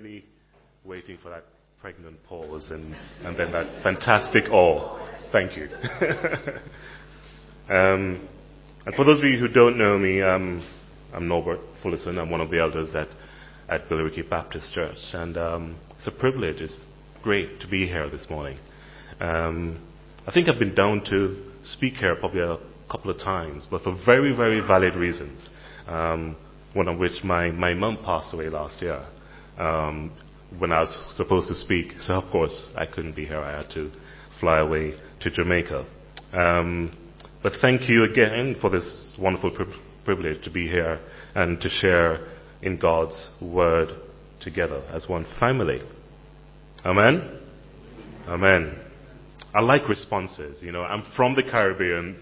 really waiting for that pregnant pause and, and then that fantastic awe. Thank you. um, and for those of you who don't know me, um, I'm Norbert Fullerton. I'm one of the elders at, at Billericay Baptist Church. And um, it's a privilege. It's great to be here this morning. Um, I think I've been down to speak here probably a couple of times, but for very, very valid reasons. Um, one of which my, my mum passed away last year um, when I was supposed to speak. So, of course, I couldn't be here. I had to fly away to Jamaica. Um, but thank you again for this wonderful pri- privilege to be here and to share in God's Word together as one family. Amen? Amen. I like responses. You know, I'm from the Caribbean.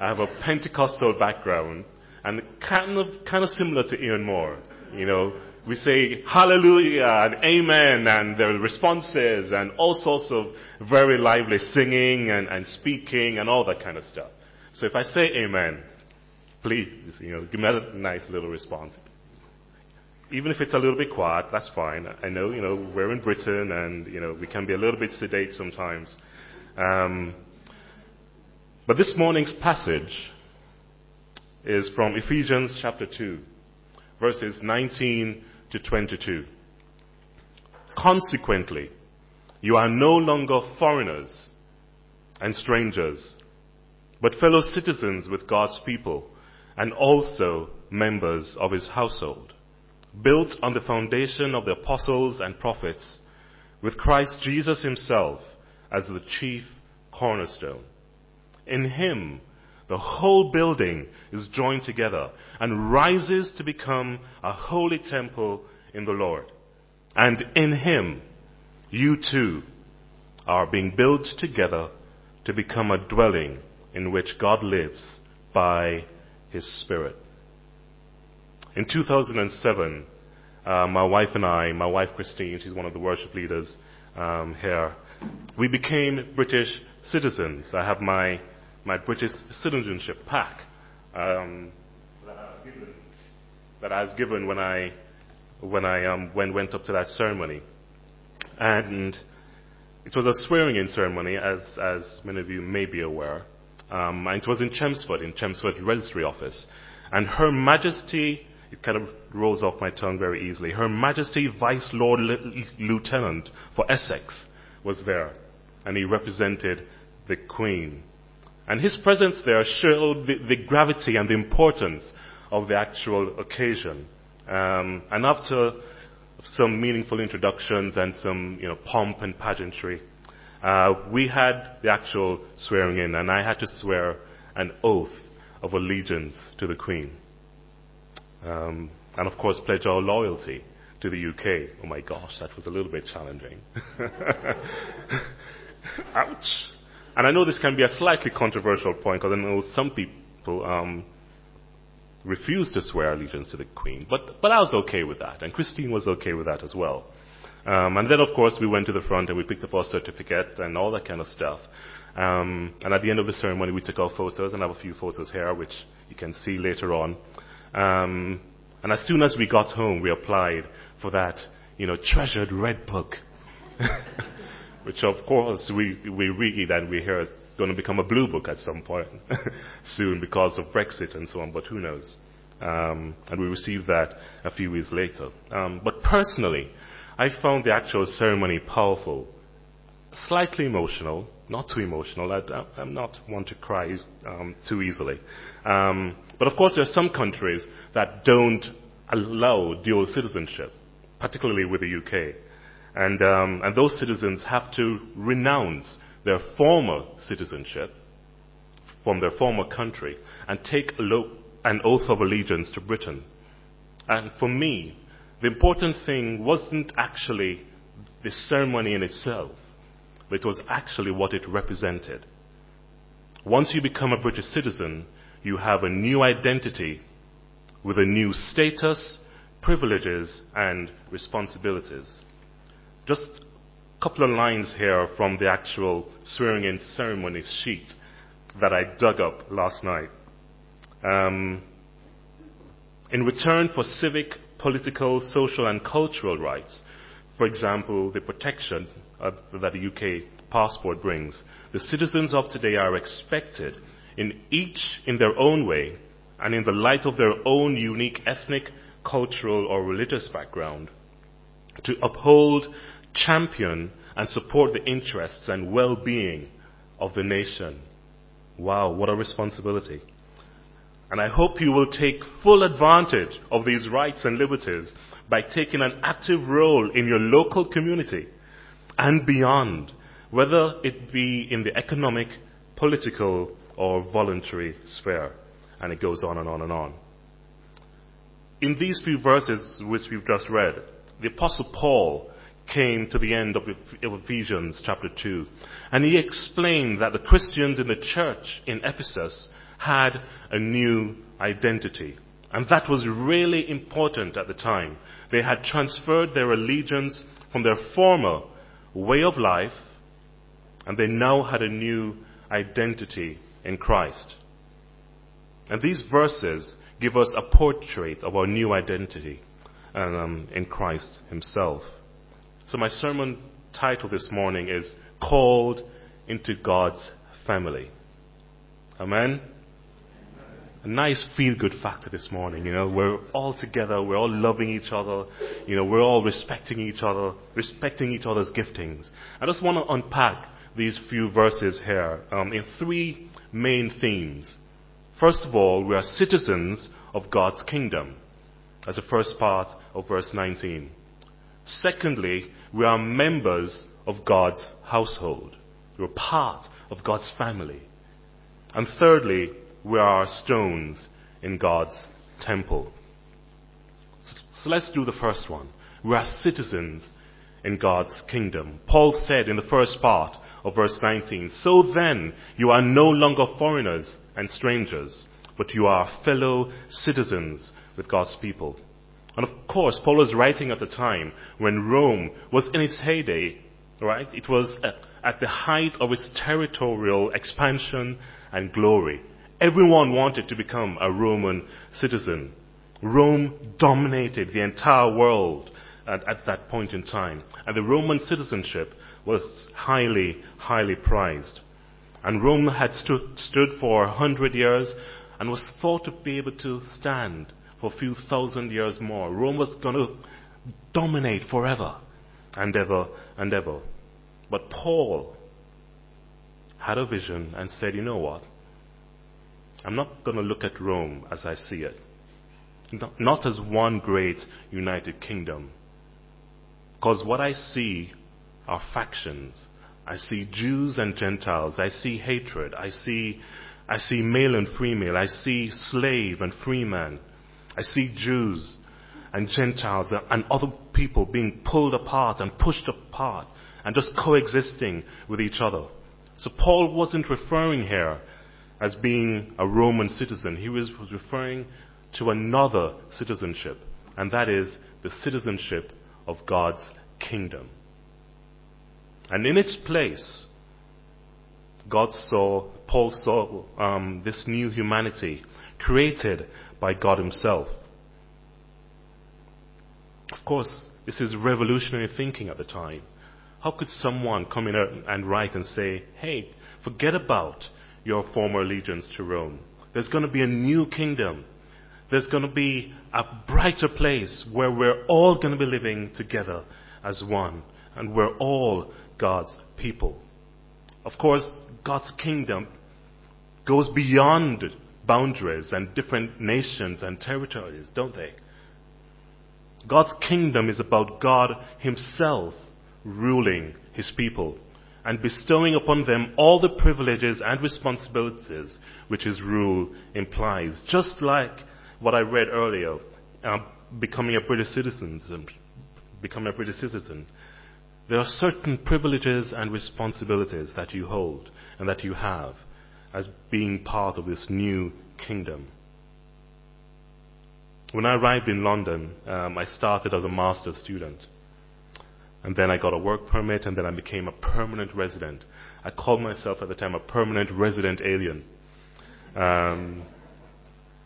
I have a Pentecostal background and kind of, kind of similar to Ian Moore. You know, we say hallelujah and amen and are responses and all sorts of very lively singing and, and speaking and all that kind of stuff. So if I say amen, please, you know, give me a nice little response. Even if it's a little bit quiet, that's fine. I know, you know, we're in Britain and, you know, we can be a little bit sedate sometimes. Um, but this morning's passage is from Ephesians chapter 2, verses 19 to 22. Consequently, you are no longer foreigners and strangers, but fellow citizens with God's people and also members of his household, built on the foundation of the apostles and prophets, with Christ Jesus himself as the chief cornerstone. In him, the whole building is joined together and rises to become a holy temple in the Lord. And in Him, you too are being built together to become a dwelling in which God lives by His Spirit. In 2007, uh, my wife and I, my wife Christine, she's one of the worship leaders um, here, we became British citizens. I have my my British citizenship pack um, that, I was given, that I was given when I when I um, when, went up to that ceremony, and it was a swearing-in ceremony, as as many of you may be aware. Um, and it was in Chelmsford, in Chelmsford Registry Office, and Her Majesty. It kind of rolls off my tongue very easily. Her Majesty Vice Lord Lieutenant for Essex was there, and he represented the Queen. And his presence there showed the, the gravity and the importance of the actual occasion. Um, and after some meaningful introductions and some you know, pomp and pageantry, uh, we had the actual swearing in, and I had to swear an oath of allegiance to the Queen. Um, and of course, pledge our loyalty to the UK. Oh my gosh, that was a little bit challenging. Ouch. And I know this can be a slightly controversial point because I know some people um, refuse to swear allegiance to the Queen, but, but I was okay with that, and Christine was okay with that as well. Um, and then, of course, we went to the front and we picked up our certificate and all that kind of stuff. Um, and at the end of the ceremony, we took our photos, and I have a few photos here, which you can see later on. Um, and as soon as we got home, we applied for that, you know, treasured red book. which of course we, we read and we hear is going to become a blue book at some point soon because of Brexit and so on, but who knows? Um, and we received that a few weeks later. Um, but personally, I found the actual ceremony powerful, slightly emotional, not too emotional. I, am not one to cry um, too easily. Um, but of course, there are some countries that don't allow dual citizenship, particularly with the UK. And, um, and those citizens have to renounce their former citizenship from their former country and take an oath of allegiance to Britain. And for me, the important thing wasn't actually the ceremony in itself, but it was actually what it represented. Once you become a British citizen, you have a new identity with a new status, privileges, and responsibilities. Just a couple of lines here from the actual swearing in ceremony sheet that I dug up last night. Um, in return for civic, political, social, and cultural rights, For example, the protection uh, that the UK passport brings. The citizens of today are expected, in each in their own way, and in the light of their own unique ethnic, cultural, or religious background, to uphold, champion, and support the interests and well-being of the nation. Wow, what a responsibility. And I hope you will take full advantage of these rights and liberties by taking an active role in your local community and beyond, whether it be in the economic, political, or voluntary sphere. And it goes on and on and on. In these few verses which we've just read, the Apostle Paul came to the end of Ephesians chapter 2, and he explained that the Christians in the church in Ephesus had a new identity. And that was really important at the time. They had transferred their allegiance from their former way of life, and they now had a new identity in Christ. And these verses give us a portrait of our new identity um, in Christ Himself. So my sermon title this morning is Called into God's Family. Amen? a nice feel good factor this morning. You know, we're all together, we're all loving each other, you know, we're all respecting each other, respecting each other's giftings. I just want to unpack these few verses here um, in three main themes. First of all, we are citizens of God's kingdom. That's the first part of verse 19. Secondly, we are members of God's household. We're part of God's family. And thirdly, we are stones in God's temple. So let's do the first one. We are citizens in God's kingdom. Paul said in the first part of verse 19, So then you are no longer foreigners and strangers, but you are fellow citizens with God's people. And of course, Paul was writing at a time when Rome was in its heyday, right? It was at, at the height of its territorial expansion and glory. Everyone wanted to become a Roman citizen. Rome dominated the entire world at, at, that point in time. And the Roman citizenship was highly, highly prized. And Rome had stood, stood for a hundred years and was thought to be able to stand for a few thousand years more. Rome was going to dominate forever and ever and ever. But Paul had a vision and said, you know what? I'm not going to look at Rome as I see it. Not as one great united kingdom. Because what I see are factions. I see Jews and Gentiles. I see hatred. I see, I see male and female. I see slave and free man. I see Jews and Gentiles and other people being pulled apart and pushed apart and just coexisting with each other. So Paul wasn't referring here as being a Roman citizen. He was, referring to another citizenship, and that is the citizenship of God's kingdom. And in its place, God saw, Paul saw um, this new humanity created by God Himself. Of course, this is revolutionary thinking at the time. How could someone come in and write and say, hey, forget about your former allegiance to Rome. There's going to be a new kingdom. There's going to be a brighter place where we're all going to be living together as one. And we're all God's people. Of course, God's kingdom goes beyond boundaries and different nations and territories, don't they? God's kingdom is about God Himself ruling His people and bestowing upon them all the privileges and responsibilities which his rule implies. Just like what I read earlier, uh, becoming a British citizen, um, becoming a British citizen. There are certain privileges and responsibilities that you hold and that you have as being part of this new kingdom. When I arrived in London, um, I started as a master's student. And then I got a work permit, and then I became a permanent resident. I called myself at the time a permanent resident alien. Um,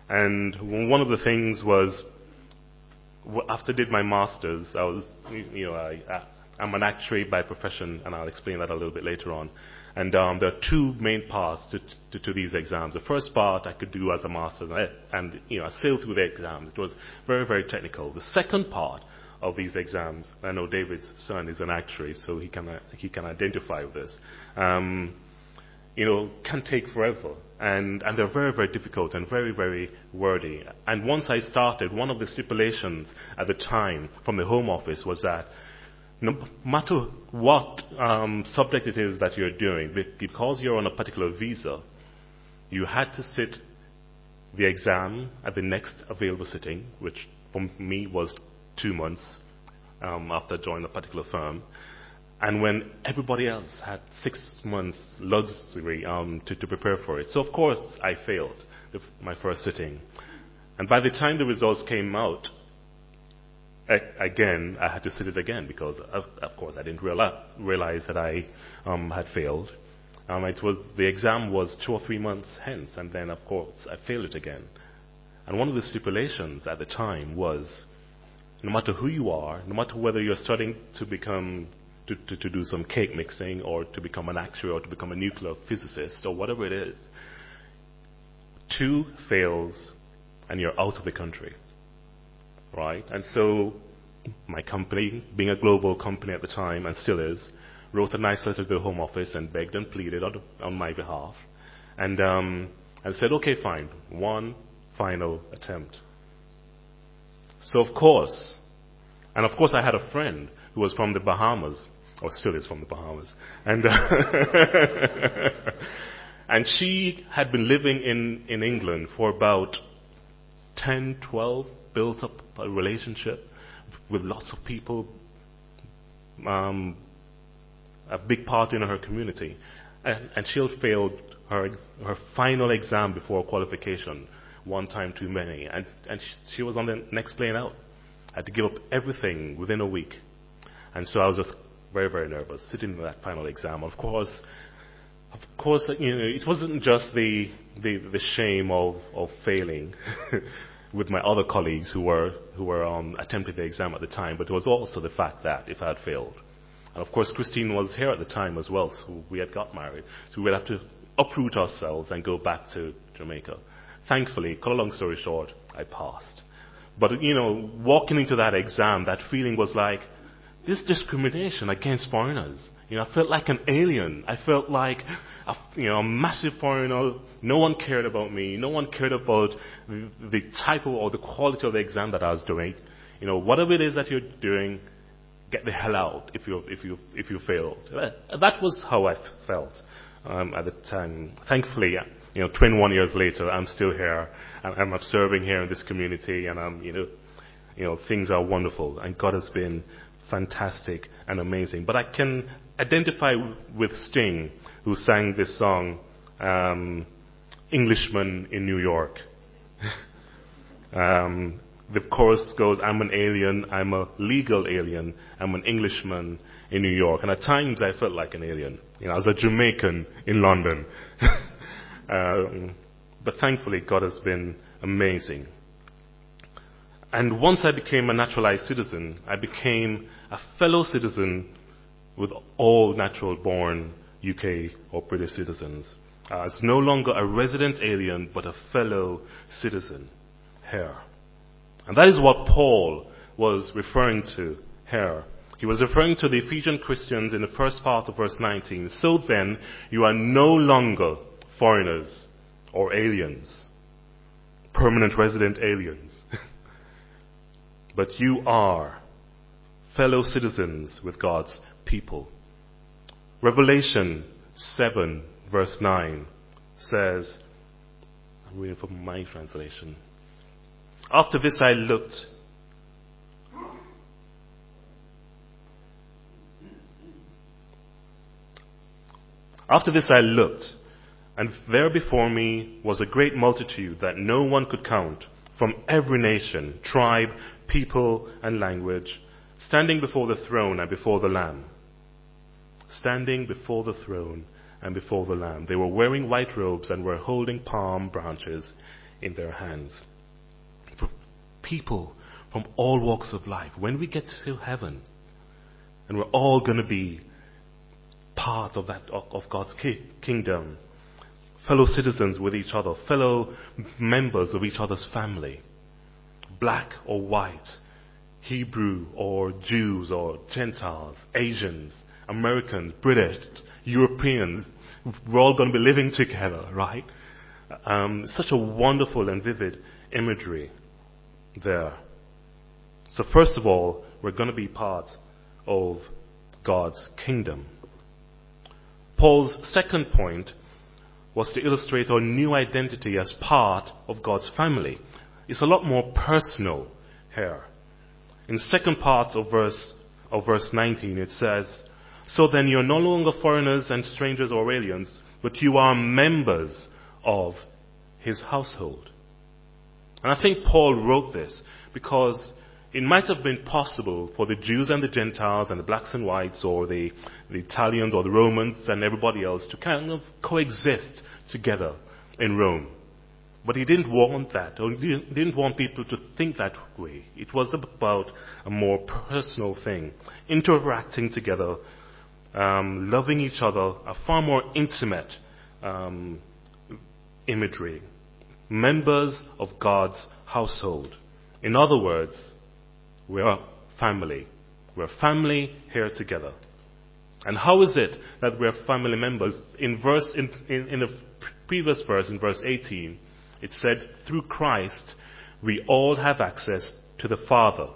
and one of the things was after I did my master's, I was, you know, I, I'm an actuary by profession, and I'll explain that a little bit later on. And um, there are two main parts to, to, to, these exams. The first part I could do as a master's, and, and you know, I sailed through the exams. It was very, very technical. The second part of these exams, I know David's son is an actuary, so he can, uh, he can identify with this. Um, you know, can take forever. And, and they're very, very difficult and very, very wordy. And once I started, one of the stipulations at the time from the Home Office was that no matter what um, subject it is that you're doing, because you're on a particular visa, you had to sit the exam at the next available sitting, which for me was two months um, after joining a particular firm. And when everybody else had six months luxury um, to, to, prepare for it. So, of course, I failed the, my first sitting. And by the time the results came out, again, I had to sit it again because, of, of course, I didn't realize, realize that I um, had failed. Um, it was, the exam was two or three months hence, and then, of course, I failed it again. And one of the stipulations at the time was no matter who you are, no matter whether you're studying to become to, to, to do some cake mixing or to become an actuary or to become a nuclear physicist or whatever it is. Two fails and you're out of the country. Right? And so my company, being a global company at the time and still is, wrote a nice letter to the Home Office and begged and pleaded on, on my behalf. And, um, and said, okay, fine, one final attempt. So, of course, and of course, I had a friend who was from the Bahamas or still is from the Bahamas. And, uh, and she had been living in, in England for about 10, 12, built up a relationship with lots of people, um, a big part in her community. And, and she had failed her, her final exam before qualification one time too many. And, and she, she was on the next plane out. I had to give up everything within a week. And so I was just very, very nervous, sitting in that final exam. Of course, of course, you know, it wasn't just the, the, the shame of, of failing with my other colleagues who were, who were um, attempting the exam at the time, but it was also the fact that if I had failed. And of course, Christine was here at the time as well, so we had got married. So we would have to uproot ourselves and go back to Jamaica. Thankfully, cut a long story short, I passed. But, you know, walking into that exam, that feeling was like, this discrimination against foreigners. You know, I felt like an alien. I felt like, a, you know, a massive foreigner. No one cared about me. No one cared about the, type of or the quality of the exam that I was doing. You know, whatever it is that you're doing, get the hell out if you if you if you failed. That was how I felt um, at the time. Thankfully, you know, 21 years later, I'm still here. I'm observing here in this community, and I'm, you know, you know, things are wonderful, and God has been fantastic and amazing. But I can identify with Sting, who sang this song, um, Englishman in New York. um, the chorus goes, I'm an alien, I'm a legal alien, I'm an Englishman in New York. And at times I felt like an alien. You know, as a Jamaican in London. um, but thankfully God has been amazing. And once I became a naturalized citizen, I became a fellow citizen with all natural born UK or British citizens. Uh, it's no longer a resident alien, but a fellow citizen here. And that is what Paul was referring to here. He was referring to the Ephesian Christians in the first part of verse 19. So then, you are no longer foreigners or aliens, permanent resident aliens, but you are fellow citizens with God's people. Revelation 7, verse 9 says, I'm reading from my translation. After this I looked. After this I looked, and there before me was a great multitude that no one could count from every nation, tribe, people, and language standing before the throne and before the Lamb. Standing before the throne and before the Lamb. They were wearing white robes and were holding palm branches in their hands. People from all walks of life. When we get to heaven, and we're all going to be part of that of God's kingdom, fellow citizens with each other, fellow members of each other's family, black or white, Hebrew or Jews or Gentiles, Asians, Americans, British, Europeans, we're all going to be living together, right? Um, such a wonderful and vivid imagery there. So, first of all, we're going to be part of God's kingdom. Paul's second point was to illustrate our new identity as part of God's family. It's a lot more personal here. In the second part of verse, of verse 19, it says, So then you're no longer foreigners and strangers or aliens, but you are members of his household. And I think Paul wrote this because it might have been possible for the Jews and the Gentiles and the blacks and whites or the, the Italians or the Romans and everybody else to kind of coexist together in Rome. But he didn't want that, or he didn't want people to think that way. It was about a more personal thing, interacting together, um, loving each other, a far more intimate um, imagery. Members of God's household. In other words, we're family. We're family here together. And how is it that we're family members? In verse, in, in, in the previous verse, in verse 18, it said, through Christ, we all have access to the Father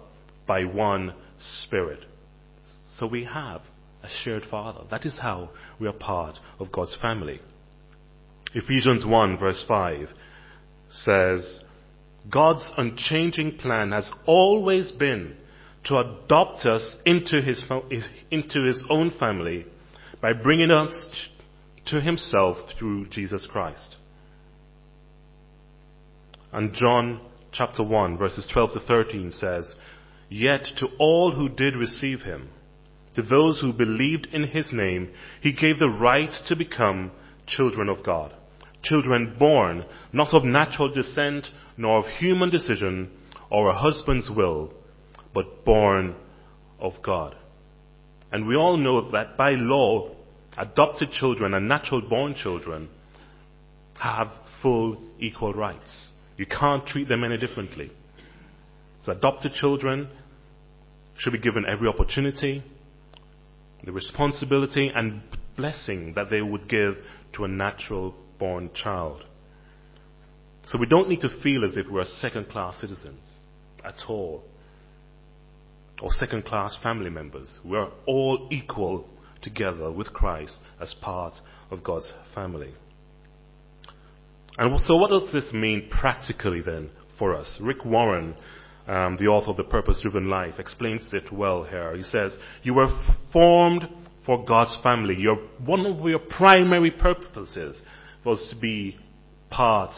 by one Spirit. So we have a shared Father. That is how we are part of God's family. Ephesians 1 verse 5 says, God's unchanging plan has always been to adopt us into his, into his own family by bringing us to himself through Jesus Christ. And John chapter 1 verses 12 to 13 says, Yet to all who did receive him, to those who believed in his name, he gave the right to become children of God. Children born not of natural descent, nor of human decision or a husband's will, but born of God. And we all know that by law, adopted children and natural born children have full equal rights. You can't treat them any differently. So adopted children should be given every opportunity, the responsibility and blessing that they would give to a natural born child. So we don't need to feel as if we're second class citizens at all, or second class family members. We're all equal together with Christ as part of God's family. And so, what does this mean practically then for us? Rick Warren, um, the author of The Purpose Driven Life, explains it well here. He says, You were formed for God's family. Your, one of your primary purposes was to be part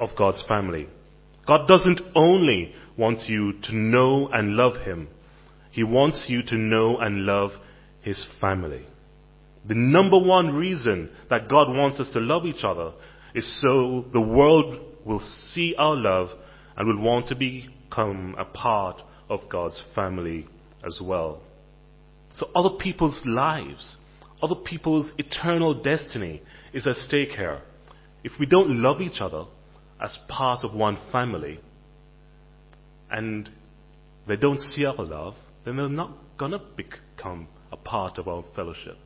of God's family. God doesn't only want you to know and love Him, He wants you to know and love His family. The number one reason that God wants us to love each other is so the world will see our love and will want to become a part of God's family as well. So other people's lives, other people's eternal destiny is at stake here. If we don't love each other as part of one family, and they don't see our love, then they're not going to become a part of our fellowship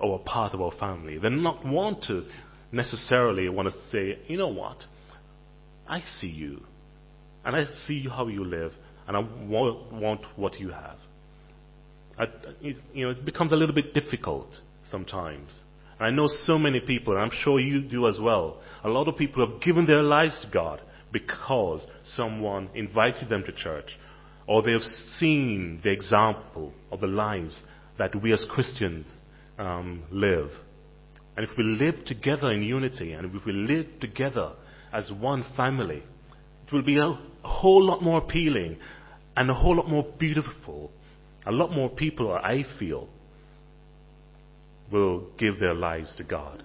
or a part of our family. They're not want to necessarily want to say, you know what? I see you. And I see how you live. And I want, what you have. I, it, you know, it becomes a little bit difficult sometimes. And I know so many people, and I'm sure you do as well. A lot of people have given their lives to God because someone invited them to church, or they have seen the example of the lives that we as Christians um, live. And if we live together in unity and if we live together as one family, it will be a whole lot more appealing and a whole lot more beautiful. A lot more people, I feel, will give their lives to God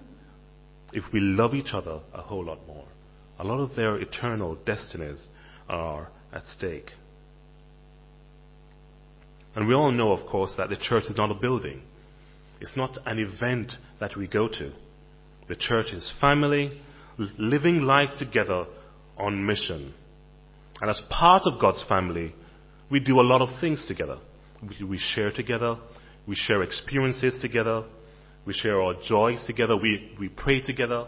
if we love each other a whole lot more. A lot of their eternal destinies are at stake. And we all know, of course, that the church is not a building. It's not an event that we go to. The church is family, living life together on mission. And as part of God's family, we do a lot of things together. We, share together, we share experiences together, we share our joys together, we, we pray together,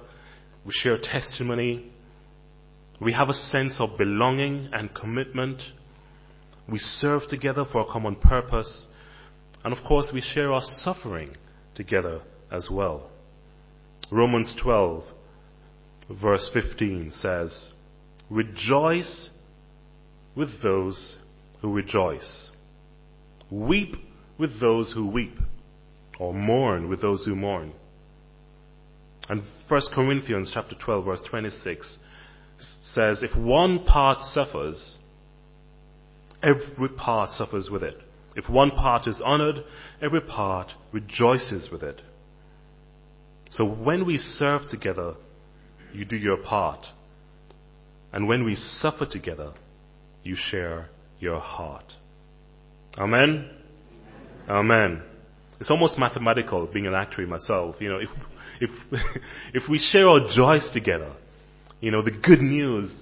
we share testimony, we have a sense of belonging and commitment. We serve together for a common purpose. And of course, we share our suffering together as well. Romans 12, verse 15 says, Rejoice with those who rejoice. Weep with those who weep. Or mourn with those who mourn. And 1 Corinthians chapter 12 verse 26 says, if one part suffers, every part suffers with it. If one part is honored, every part rejoices with it. So when we serve together, you do your part. And when we suffer together, you share your heart. Amen? Amen. It's almost mathematical being an actuary myself. You know, if, if, if we share our joys together, you know, the good news,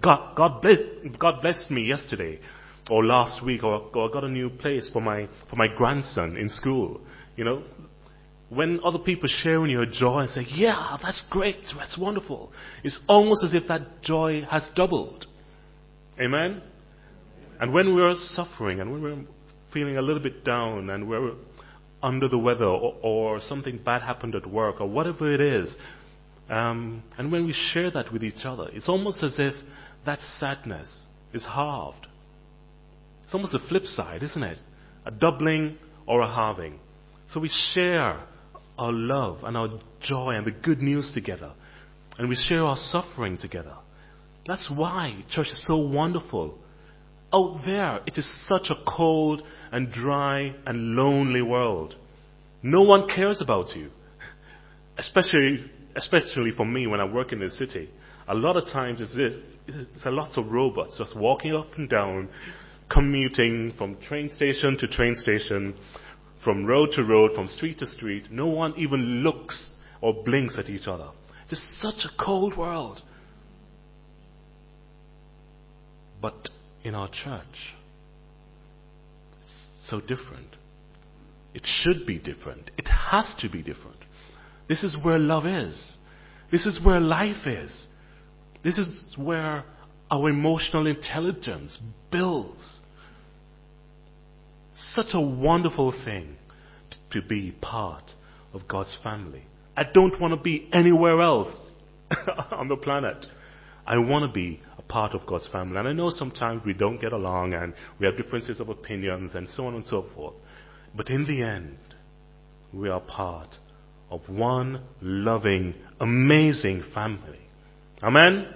God, God, bless, God blessed me yesterday or last week or, or got a new place for my, for my grandson in school. You know, when other people share in your joy and say, yeah, that's great, that's wonderful, it's almost as if that joy has doubled. Amen? And when we're suffering and when we're feeling a little bit down and we're under the weather or, or something bad happened at work or whatever it is, um, and when we share that with each other, it's almost as if that sadness is halved. It's almost the flip side, isn't it? A doubling or a halving. So we share our love and our joy and the good news together. And we share our suffering together. That's why church is so wonderful. Out there, it is such a cold and dry and lonely world. No one cares about you. Especially especially for me when I work in the city, a lot of times it's, it's a lot of robots just walking up and down, commuting from train station to train station, from road to road, from street to street. No one even looks or blinks at each other. It's such a cold world. But in our church, it's so different. It should be different. It has to be different. This is where love is. This is where life is. This is where our emotional intelligence builds. Such a wonderful thing to be part of God's family. I don't want to be anywhere else on the planet. I want to be part of God's family. And I know sometimes we don't get along and we have differences of opinions and so on and so forth. But in the end, we are part of one loving, amazing family. Amen?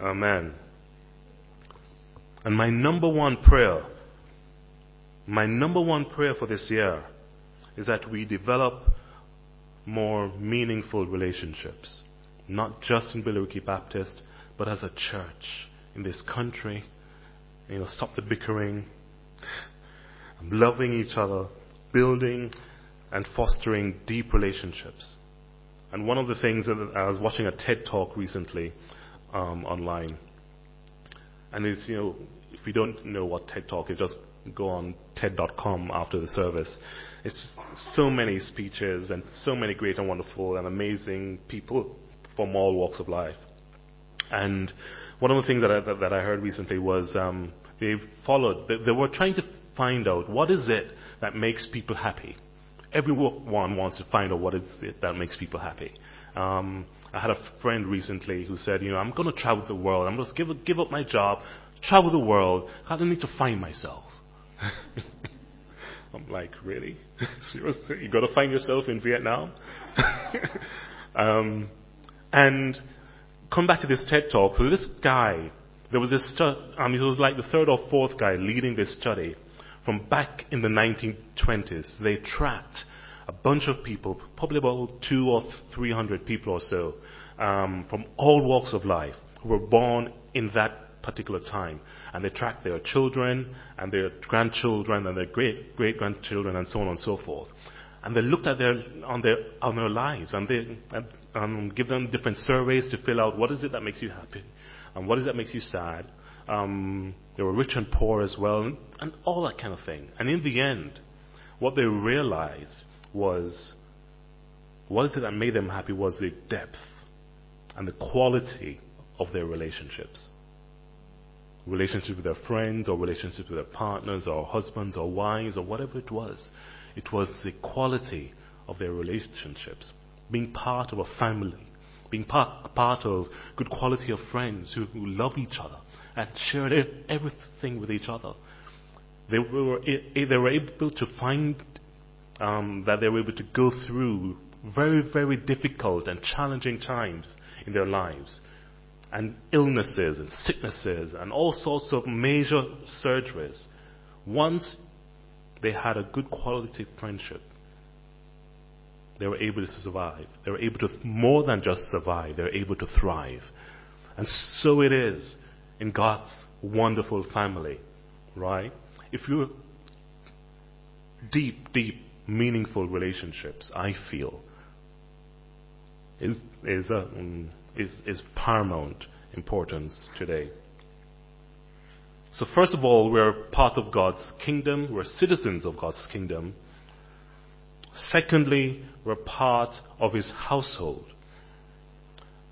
Amen. And my number one prayer, my number one prayer for this year is that we develop more meaningful relationships. Not just in Billericay Baptist, but as a church in this country. You know, stop the bickering, loving each other, building and fostering deep relationships. And one of the things that I was watching a TED talk recently um, online, and it's you know if you don't know what TED talk is, just go on TED.com after the service. It's so many speeches and so many great and wonderful and amazing people from all walks of life. And one of the things that I, that, that I heard recently was um, they followed. They, they were trying to find out what is it that makes people happy everyone wants to find out what is it that makes people happy. Um, I had a friend recently who said, you know, I'm going to travel the world. I'm going to give, give up my job, travel the world. I don't need to find myself. I'm like, really? Seriously? You got to find yourself in Vietnam? um, and come back to this TED talk. So this guy, there was this, stu- um, he was like the third or fourth guy leading this study from back in the 1920s. They tracked a bunch of people, probably about two or three hundred people or so, um, from all walks of life who were born in that particular time. and they tracked their children and their grandchildren and their great great grandchildren and so on and so forth. And they looked at their on their on their lives and they and, um, give them different surveys to fill out what is it that makes you happy and what is it that makes you sad. Um, they were rich and poor as well, and, and all that kind of thing. And in the end, what they realized was what is it that made them happy was the depth and the quality of their relationships. Relationships with their friends or relationships with their partners or husbands or wives or whatever it was. It was the quality of their relationships. Being part of a family. Being part, part of good quality of friends who, who love each other and shared everything with each other. They were, they were able to find um, that they were able to go through very, very difficult and challenging times in their lives, and illnesses and sicknesses and all sorts of major surgeries. Once they had a good quality friendship, they were able to survive. They were able to more than just survive, they were able to thrive. And so it is in God's wonderful family, right? If you're deep, deep, meaningful relationships, I feel, is, is, uh, um, is, is paramount importance today. So, first of all, we're part of God's kingdom, we're citizens of God's kingdom. Secondly, we're part of His household.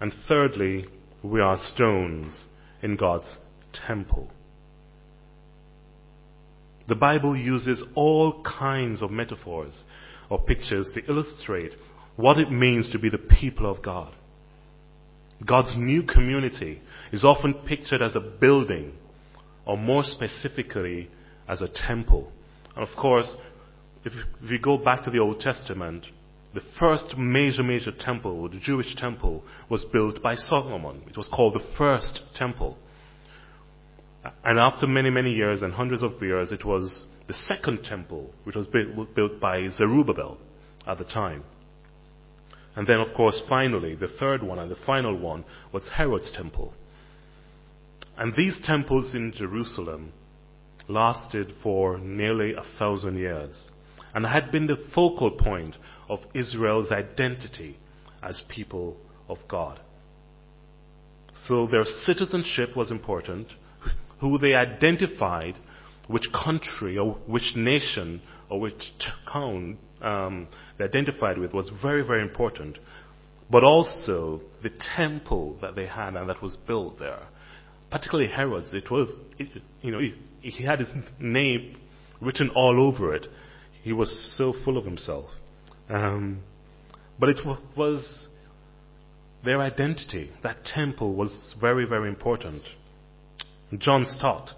And thirdly, we are stones in God's temple. The Bible uses all kinds of metaphors or pictures to illustrate what it means to be the people of God. God's new community is often pictured as a building, or more specifically, as a temple. And of course, if, we go back to the Old Testament, the first major, major temple, the Jewish temple, was built by Solomon. It was called the first temple. And after many, many years and hundreds of years, it was the second temple, which was built by Zerubbabel at the time. And then, of course, finally, the third one and the final one was Herod's temple. And these temples in Jerusalem lasted for nearly a thousand years and had been the focal point of Israel's identity as people of God. So their citizenship was important, who they identified, which country or which nation or which town um, they identified with was very, very important. But also the temple that they had and that was built there, particularly Herod's, it was, it, you know, he, he had his name written all over it. He was so full of himself. Um, but it was their identity. That temple was very, very important. John Stott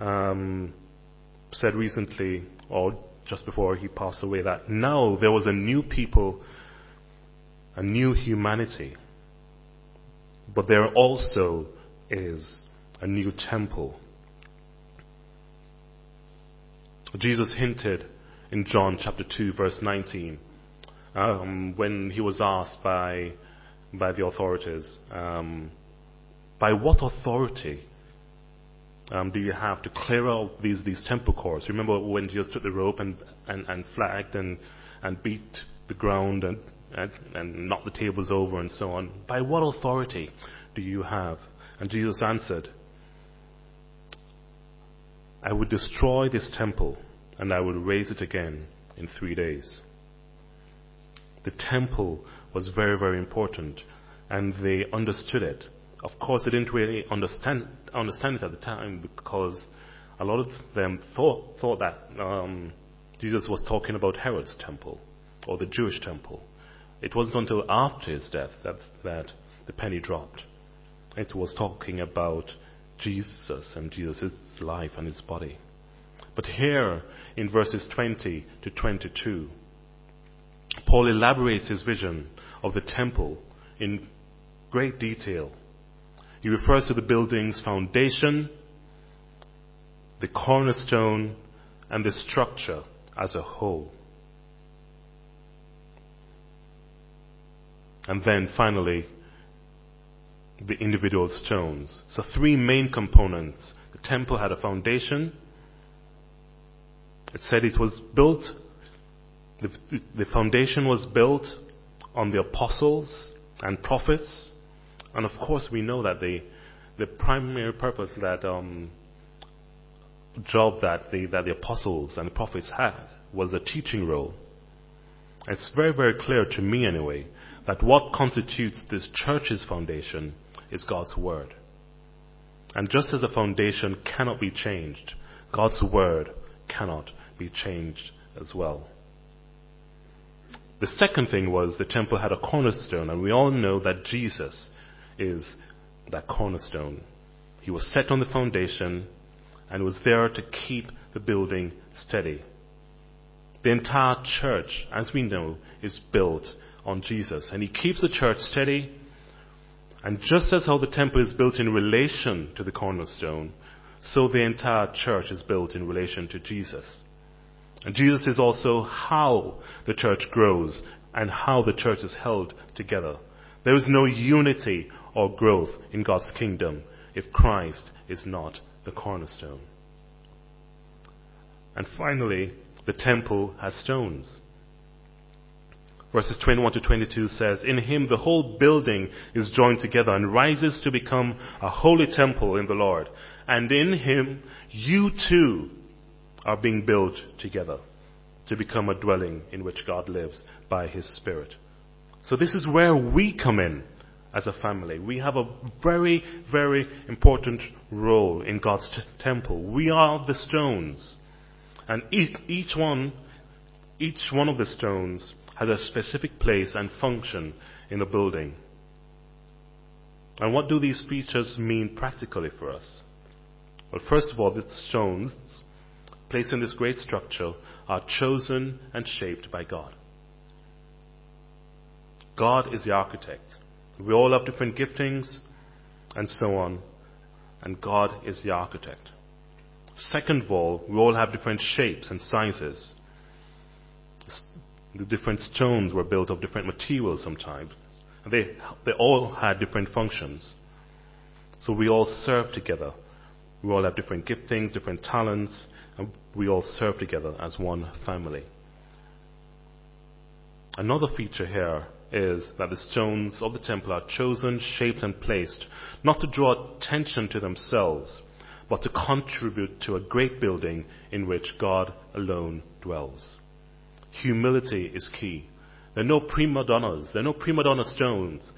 um, said recently, or just before he passed away, that now there was a new people, a new humanity, but there also is a new temple. Jesus hinted in John chapter 2, verse 19, um, when he was asked by, by the authorities, um, by what authority um, do you have to clear out these, these temple courts? Remember when Jesus took the rope and, and, and flagged and, and beat the ground and, and, and knocked the tables over and so on? By what authority do you have? And Jesus answered, I would destroy this temple and I will raise it again in three days. The temple was very, very important and they understood it. Of course, they didn't really understand, understand it at the time because a lot of them thought, thought that um, Jesus was talking about Herod's temple or the Jewish temple. It wasn't until after his death that, that the penny dropped. It was talking about Jesus and Jesus' life and his body. But here in verses 20 to 22, Paul elaborates his vision of the temple in great detail he refers to the building's foundation, the cornerstone, and the structure as a whole. And then finally, the individual stones. So three main components, the temple had a foundation. It said it was built, the, the foundation was built on the apostles and prophets. And of course, we know that the, the primary purpose that um, job that the, that the apostles and the prophets had was a teaching role. It's very, very clear to me anyway that what constitutes this church's foundation is God's Word. And just as the foundation cannot be changed, God's Word cannot be changed as well. The second thing was the temple had a cornerstone, and we all know that Jesus is that cornerstone. He was set on the foundation and was there to keep the building steady. The entire church, as we know, is built on Jesus. And He keeps the church steady. And just as how the temple is built in relation to the cornerstone, so the entire church is built in relation to Jesus. And Jesus is also how the church grows and how the church is held together. There is no unity or growth in God's kingdom if Christ is not the cornerstone. And finally, the temple has stones. Verses 21 to 22 says, In him the whole building is joined together and rises to become a holy temple in the Lord. And in him you too are being built together to become a dwelling in which God lives by his Spirit. So this is where we come in as a family. We have a very, very important role in God's t- temple. We are the stones. And each, each one, each one of the stones has a specific place and function in the building. And what do these features mean practically for us? Well, first of all, the stones placed in this great structure are chosen and shaped by God. God is the architect. We all have different giftings and so on, and God is the architect. Second of all, we all have different shapes and sizes. The different stones were built of different materials sometimes. They, they all had different functions. So we all serve together. We all have different giftings, different talents, and we all serve together as one family. Another feature here is that the stones of the temple are chosen, shaped, and placed not to draw attention to themselves, but to contribute to a great building in which God alone dwells. Humility is key. There are no prima donnas. There are no prima donna stones.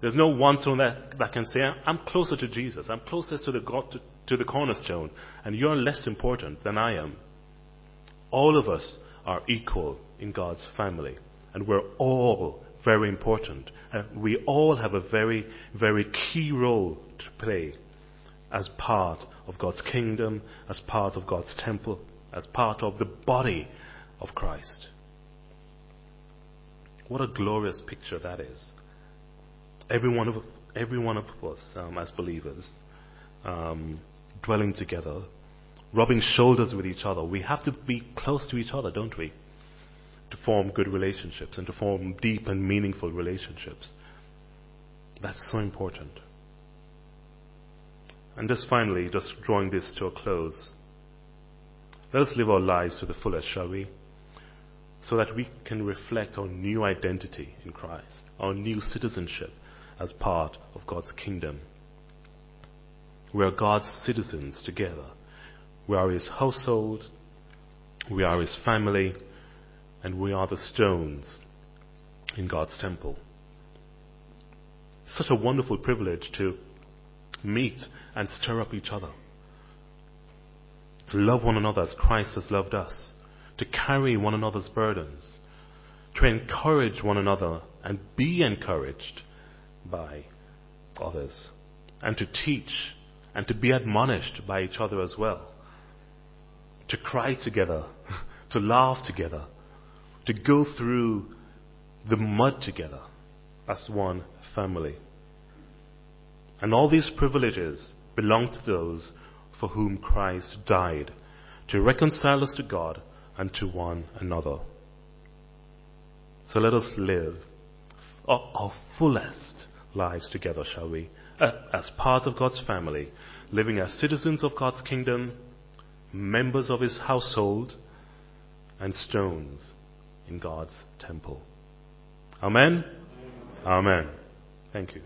There's no one stone that, that can say, I'm closer to Jesus. I'm closest to the, God, to, to the cornerstone. And you're less important than I am. All of us are equal in God's family. And we're all very important. And we all have a very, very key role to play as part of God's kingdom, as part of God's temple, as part of the body of Christ. What a glorious picture that is. Every one of, every one of us um, as believers um, dwelling together, rubbing shoulders with each other. We have to be close to each other, don't we? To form good relationships and to form deep and meaningful relationships. That's so important. And just finally, just drawing this to a close, let us live our lives to the fullest, shall we? So that we can reflect our new identity in Christ, our new citizenship as part of God's kingdom. We are God's citizens together. We are His household, we are His family, and we are the stones in God's temple. Such a wonderful privilege to meet and stir up each other. To love one another as Christ has loved us. To carry one another's burdens. To encourage one another and be encouraged by others. And to teach and to be admonished by each other as well. To cry together. To laugh together. To go through the mud together as one family. And all these privileges belong to those for whom Christ died, to reconcile us to God and to one another. So let us live our, our fullest lives together, shall we? As part of God's family, living as citizens of God's kingdom, members of His household, and stones in God's temple. Amen? Amen. Thank you.